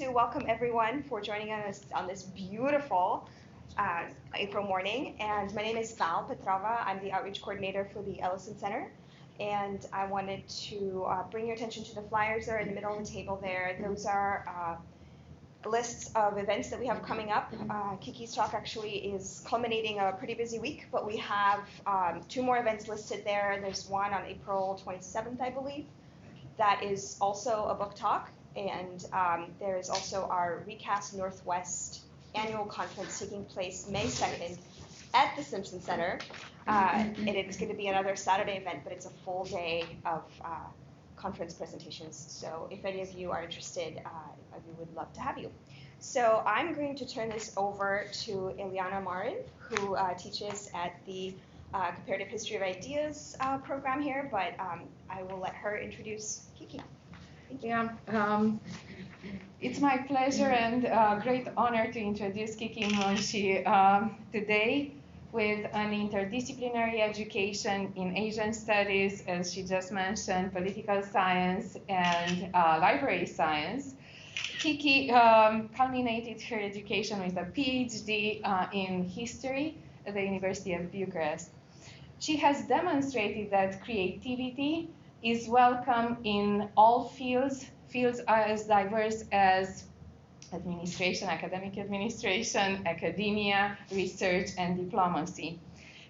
To welcome everyone for joining us on this beautiful uh, April morning. And my name is Val Petrova. I'm the outreach coordinator for the Ellison Center. And I wanted to uh, bring your attention to the flyers that are in the middle of the table there. Those are uh, lists of events that we have coming up. Uh, Kiki's talk actually is culminating a pretty busy week, but we have um, two more events listed there. There's one on April 27th, I believe, that is also a book talk. And um, there's also our Recast Northwest annual conference taking place May 2nd at the Simpson Center. Uh, and it's going to be another Saturday event, but it's a full day of uh, conference presentations. So if any of you are interested, uh, we would love to have you. So I'm going to turn this over to Eliana Marin, who uh, teaches at the uh, Comparative History of Ideas uh, program here, but um, I will let her introduce Kiki. Yeah, um, it's my pleasure and uh, great honor to introduce Kiki Munshi um, today with an interdisciplinary education in Asian studies, as she just mentioned, political science and uh, library science. Kiki um, culminated her education with a PhD uh, in history at the University of Bucharest. She has demonstrated that creativity is welcome in all fields, fields are as diverse as administration, academic administration, academia, research, and diplomacy.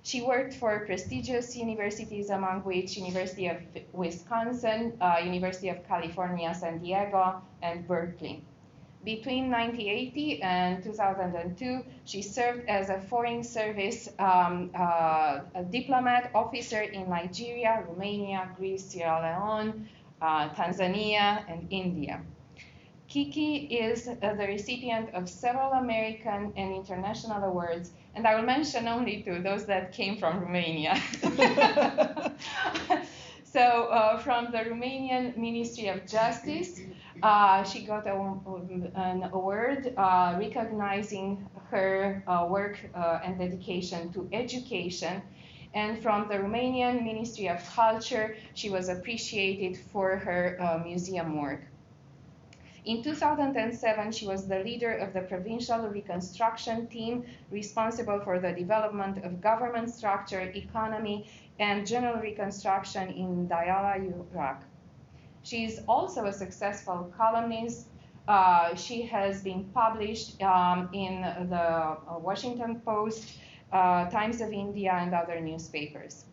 She worked for prestigious universities, among which University of Wisconsin, uh, University of California, San Diego, and Berkeley. Between 1980 and 2002, she served as a foreign service um, uh, a diplomat officer in Nigeria, Romania, Greece, Sierra Leone, uh, Tanzania, and India. Kiki is uh, the recipient of several American and international awards, and I will mention only two, those that came from Romania. so, uh, from the Romanian Ministry of Justice, uh, she got a, an award uh, recognizing her uh, work uh, and dedication to education. And from the Romanian Ministry of Culture, she was appreciated for her museum work. In 2007, she was the leader of the provincial reconstruction team responsible for the development of government structure, economy, and general reconstruction in Diyala, Iraq. She is also a successful columnist. Uh, she has been published um, in the uh, Washington Post, uh, Times of India, and other newspapers.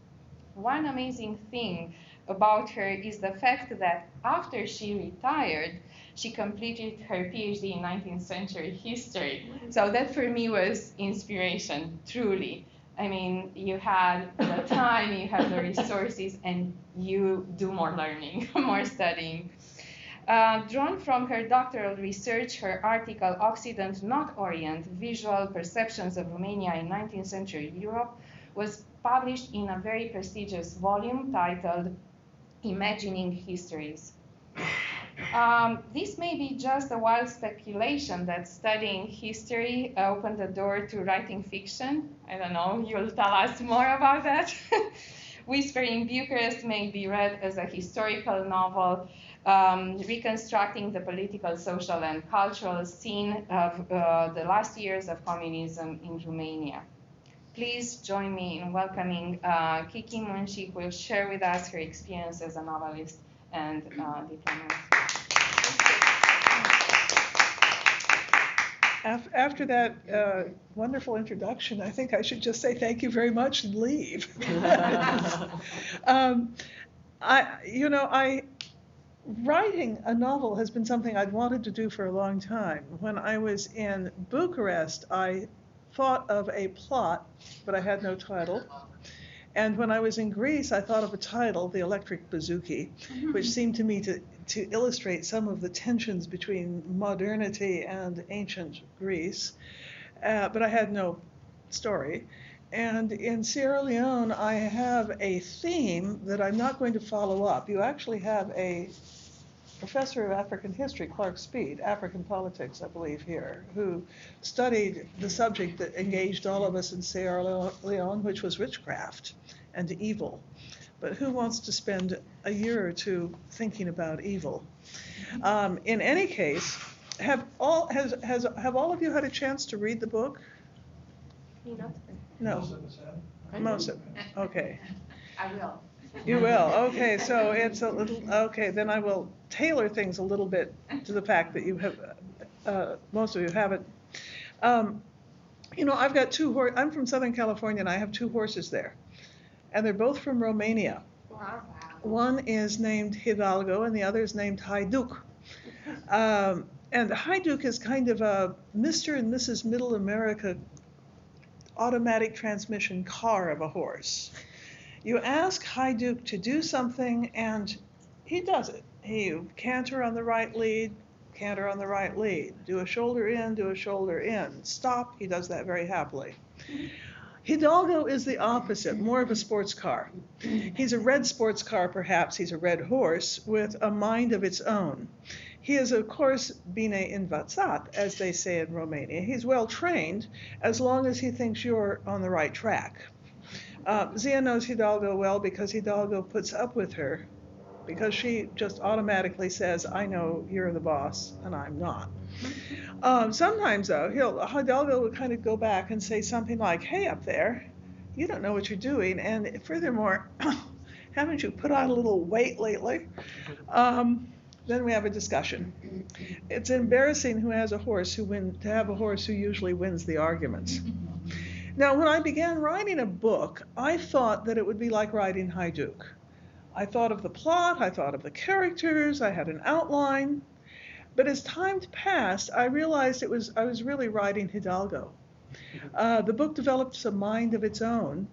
One amazing thing about her is the fact that after she retired, she completed her PhD in 19th century history. So that for me was inspiration, truly. I mean, you had the time, you have the resources, and you do more learning, more studying. Uh, drawn from her doctoral research, her article Occident Not Orient Visual Perceptions of Romania in 19th Century Europe was published in a very prestigious volume titled Imagining Histories. Um, this may be just a wild speculation that studying history opened the door to writing fiction. I don't know, you'll tell us more about that. Whisper in Bucharest may be read as a historical novel um, reconstructing the political, social, and cultural scene of uh, the last years of communism in Romania. Please join me in welcoming uh, Kiki Munshi, who will share with us her experience as a novelist and uh, diplomat. after that uh, wonderful introduction, I think I should just say thank you very much and leave. um, I, you know, I writing a novel has been something I'd wanted to do for a long time. When I was in Bucharest, I thought of a plot, but I had no title. And when I was in Greece, I thought of a title, The Electric Bouzouki, which seemed to me to, to illustrate some of the tensions between modernity and ancient Greece. Uh, but I had no story. And in Sierra Leone, I have a theme that I'm not going to follow up. You actually have a professor of African history, Clark Speed, African politics, I believe, here, who studied the subject that engaged all of us in Sierra Leone, which was witchcraft and evil. But who wants to spend a year or two thinking about evil? Um, in any case, have all has, has have all of you had a chance to read the book? No. Most of Okay. I will. You will. Okay, so it's a little. Okay, then I will tailor things a little bit to the fact that you have, uh, most of you haven't. Um, you know, I've got two horses. I'm from Southern California, and I have two horses there, and they're both from Romania. Wow. One is named Hidalgo, and the other is named Hajduk. Um, and Hajduk is kind of a Mr. and Mrs. Middle America automatic transmission car of a horse. You ask Hajduk to do something, and he does it. He canter on the right lead, canter on the right lead. Do a shoulder in, do a shoulder in. Stop, he does that very happily. Hidalgo is the opposite, more of a sports car. He's a red sports car, perhaps. He's a red horse with a mind of its own. He is, of course, bine învățat, as they say in Romania. He's well trained as long as he thinks you're on the right track. Uh, Zia knows Hidalgo well because Hidalgo puts up with her because she just automatically says, I know you're the boss and I'm not. Um, sometimes, though, he'll, Hidalgo will kind of go back and say something like, Hey, up there, you don't know what you're doing. And furthermore, haven't you put on a little weight lately? Um, then we have a discussion. It's embarrassing who has a horse who win to have a horse who usually wins the arguments. Now, when I began writing a book, I thought that it would be like writing Hajduk. I thought of the plot, I thought of the characters, I had an outline. But as time passed, I realized it was I was really writing Hidalgo. Uh, the book develops a mind of its own.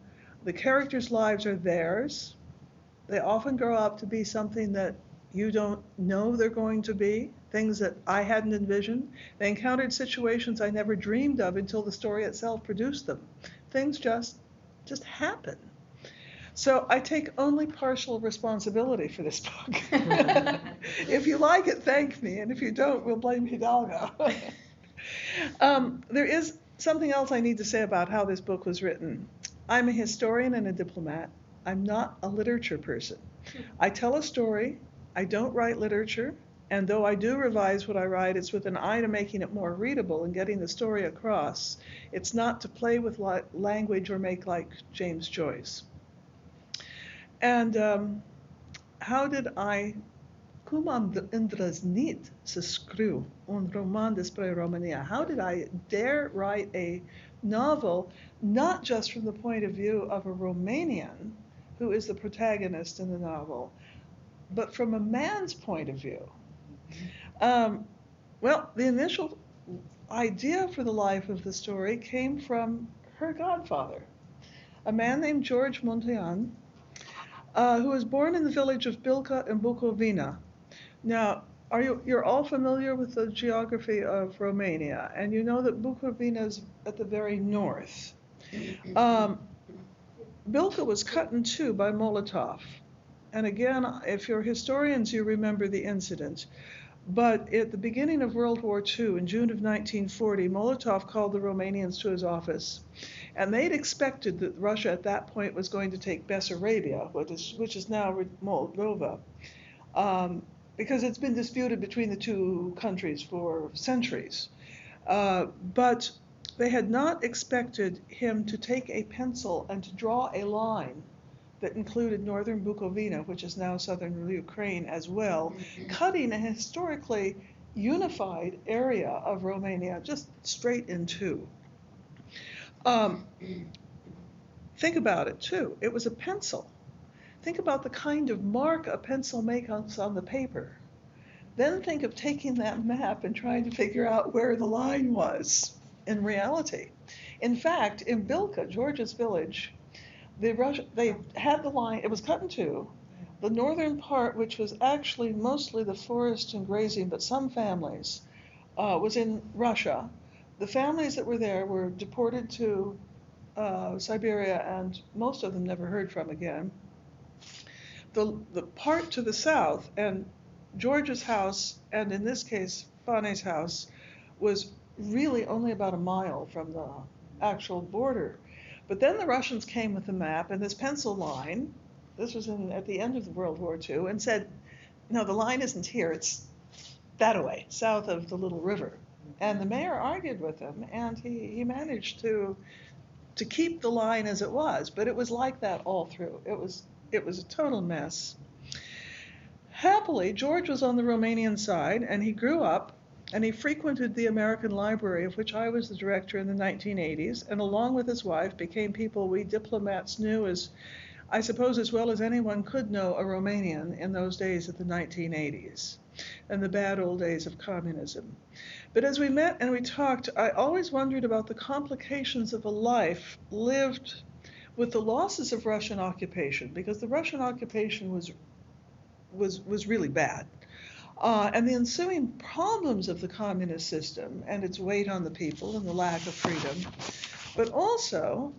The characters' lives are theirs. They often grow up to be something that you don't know they're going to be, things that I hadn't envisioned. They encountered situations I never dreamed of until the story itself produced them. Things just just happen. So I take only partial responsibility for this book. if you like it, thank me, and if you don't, we'll blame Hidalgo. um, there is something else I need to say about how this book was written. I'm a historian and a diplomat. I'm not a literature person. I tell a story. I don't write literature, and though I do revise what I write, it's with an eye to making it more readable and getting the story across. It's not to play with language or make like James Joyce. And um, how did I cum am îndrăznit să scriu un roman despre Romania? How did I dare write a novel not just from the point of view of a Romanian who is the protagonist in the novel, but from a man's point of view? Um, well, the initial idea for the life of the story came from her godfather, a man named George Muntean, uh, who was born in the village of Bilca in Bukovina. Now, are you, you're all familiar with the geography of Romania, and you know that Bukovina is at the very north. Um, Bilca was cut in two by Molotov. And again, if you're historians, you remember the incident. But at the beginning of World War II, in June of 1940, Molotov called the Romanians to his office and they'd expected that Russia at that point was going to take Bessarabia, which is, which is now Moldova, um, because it's been disputed between the two countries for centuries. Uh, but they had not expected him to take a pencil and to draw a line that included northern Bukovina, which is now southern Ukraine as well, mm-hmm. cutting a historically unified area of Romania just straight in two. Um, think about it too. It was a pencil. Think about the kind of mark a pencil makes on the paper. Then think of taking that map and trying to figure out where the line was in reality. In fact, in Bilca, George's village, the they had the line, it was cut in two. The northern part, which was actually mostly the forest and grazing, but some families, uh, was in Russia. The families that were there were deported to uh, Siberia, and most of them never heard from again. The, the part to the south, and George's house, and in this case, Fane's house, was really only about a mile from the actual border. But then the Russians came with a map and this pencil line. This was in, at the end of World War II, and said, "No, the line isn't here. It's that way, south of the little river." And the mayor argued with him, and he, he managed to to keep the line as it was. But it was like that all through. It was it was a total mess. Happily, George was on the Romanian side, and he grew up and he frequented the American Library, of which I was the director in the 1980s, and along with his wife became people we diplomats knew as, I suppose, as well as anyone could know a Romanian in those days of the 1980s and the bad old days of communism. But as we met and we talked, I always wondered about the complications of a life lived with the losses of Russian occupation, because the Russian occupation was was was really bad. Uh, and the ensuing problems of the communist system and its weight on the people and the lack of freedom. But also,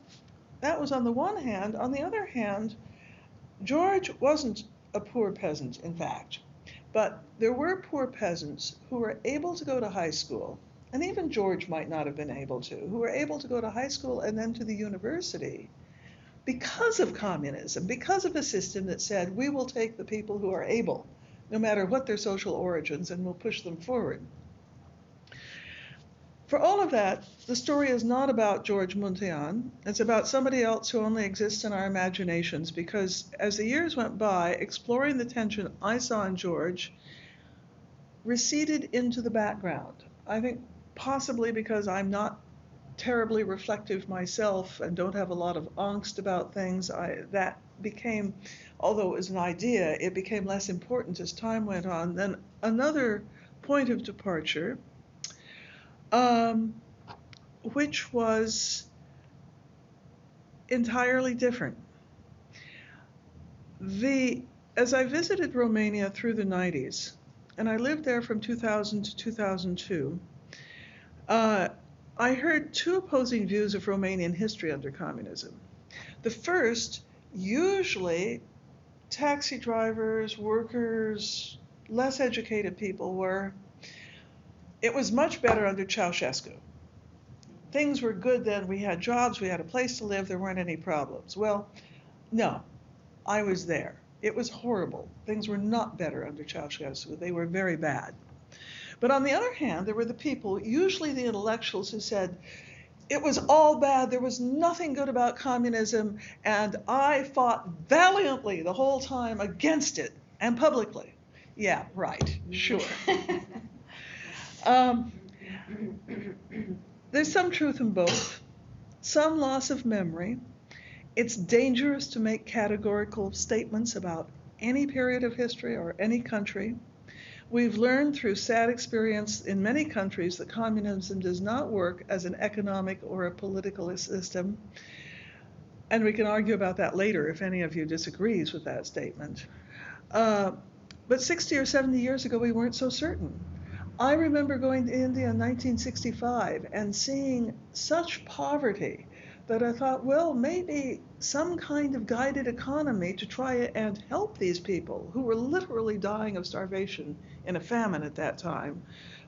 that was on the one hand. On the other hand, George wasn't a poor peasant, in fact. But there were poor peasants who were able to go to high school, and even George might not have been able to, who were able to go to high school and then to the university because of communism, because of a system that said, we will take the people who are able no matter what their social origins, and will push them forward. For all of that, the story is not about George Muntean. It's about somebody else who only exists in our imaginations because as the years went by, exploring the tension I saw in George receded into the background. I think possibly because I'm not terribly reflective myself and don't have a lot of angst about things, I, that became although it was an idea, it became less important as time went on. Then another point of departure, um, which was entirely different. The as I visited Romania through the 90s, and I lived there from 2000 to 2002, uh, I heard two opposing views of Romanian history under communism. The first, usually taxi drivers, workers, less educated people were, it was much better under Ceausescu. Things were good then. We had jobs, we had a place to live, there weren't any problems. Well, no, I was there. It was horrible. Things were not better under Ceausescu, they were very bad. But on the other hand, there were the people, usually the intellectuals, who said, it was all bad. There was nothing good about communism, and I fought valiantly the whole time against it and publicly. Yeah, right, sure. um, there's some truth in both, some loss of memory. It's dangerous to make categorical statements about any period of history or any country. We've learned through sad experience in many countries that communism does not work as an economic or a political system. And we can argue about that later if any of you disagrees with that statement. Uh, but 60 or 70 years ago, we weren't so certain. I remember going to India in 1965 and seeing such poverty that I thought, well, maybe some kind of guided economy to try and help these people who were literally dying of starvation in a famine at that time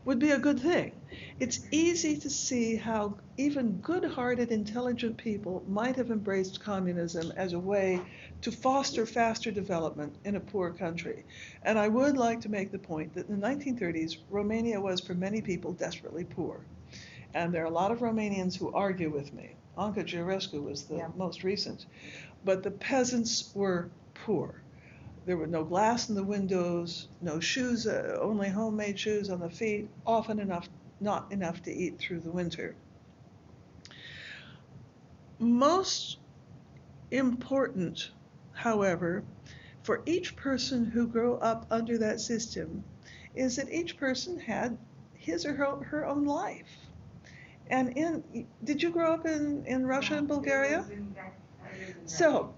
would be a good thing. It's easy to see how even good hearted, intelligent people might have embraced communism as a way to foster faster development in a poor country. And I would like to make the point that in the 1930s, Romania was for many people desperately poor. And there are a lot of Romanians who argue with me. Anca Giurescu was the yeah. most recent. But the peasants were poor. There were no glass in the windows, no shoes, uh, only homemade shoes on the feet, often enough, not enough to eat through the winter. Most important, however, for each person who grew up under that system is that each person had his or her, her own life. And in, did you grow up in, in Russia and Bulgaria? So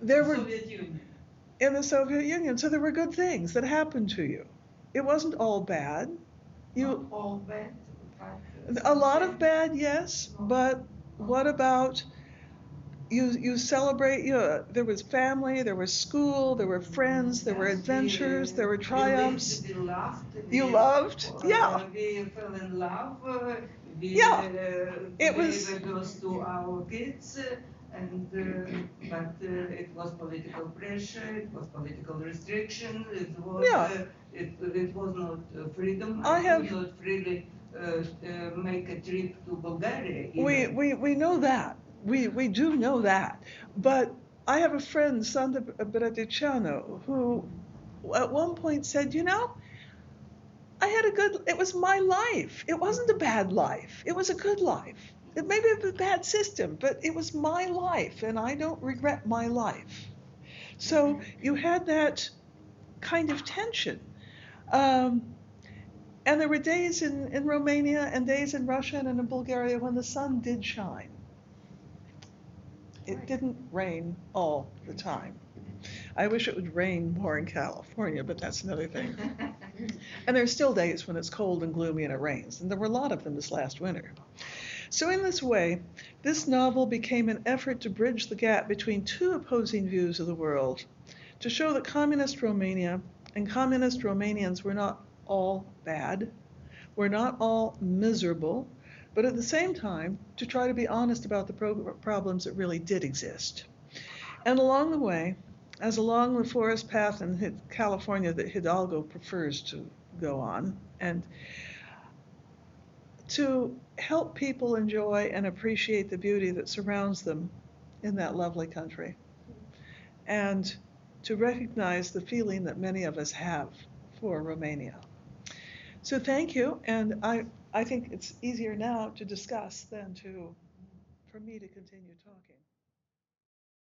there were in the Soviet Union, so there were good things that happened to you. It wasn't all bad. You all bad, a lot of bad, yes, but what about you you celebrate you know, there was family, there was school, there were friends, there were Yes, we, adventures, there were we triumphs. we. You we, loved? uh, Yeah. We fell in love. uh, We, Yeah. Uh, It was- those to our kids, uh, and uh, but uh, it was political pressure. It was political restriction. It was. Yeah. Uh, it, it was not uh, freedom. I could have- not freely uh, uh, make a trip to Bulgaria. We, we, we know that. We, we do know that. But I have a friend, Sandra Bradiciano, who at one point said, you know, I had a good, it was my life. It wasn't a bad life. It was a good life. It may be a bad system, but it was my life, and I don't regret my life. So you had that kind of tension. Um, and there were days in, in Romania and days in Russia and in Bulgaria when the sun did shine. It didn't rain all the time. I wish it would rain more in California, but that's another thing. And there are still days when it's cold and gloomy and it rains, and there were a lot of them this last winter. So, in this way, this novel became an effort to bridge the gap between two opposing views of the world, to show that communist Romania and communist Romanians were not all bad, were not all miserable, but at the same time, to try to be honest about the pro- problems that really did exist. And along the way, as along the forest path in California that Hidalgo prefers to go on, and to help people enjoy and appreciate the beauty that surrounds them in that lovely country, and to recognize the feeling that many of us have for Romania. So thank you, and I, I think it's easier now to discuss than to, for me to continue talking.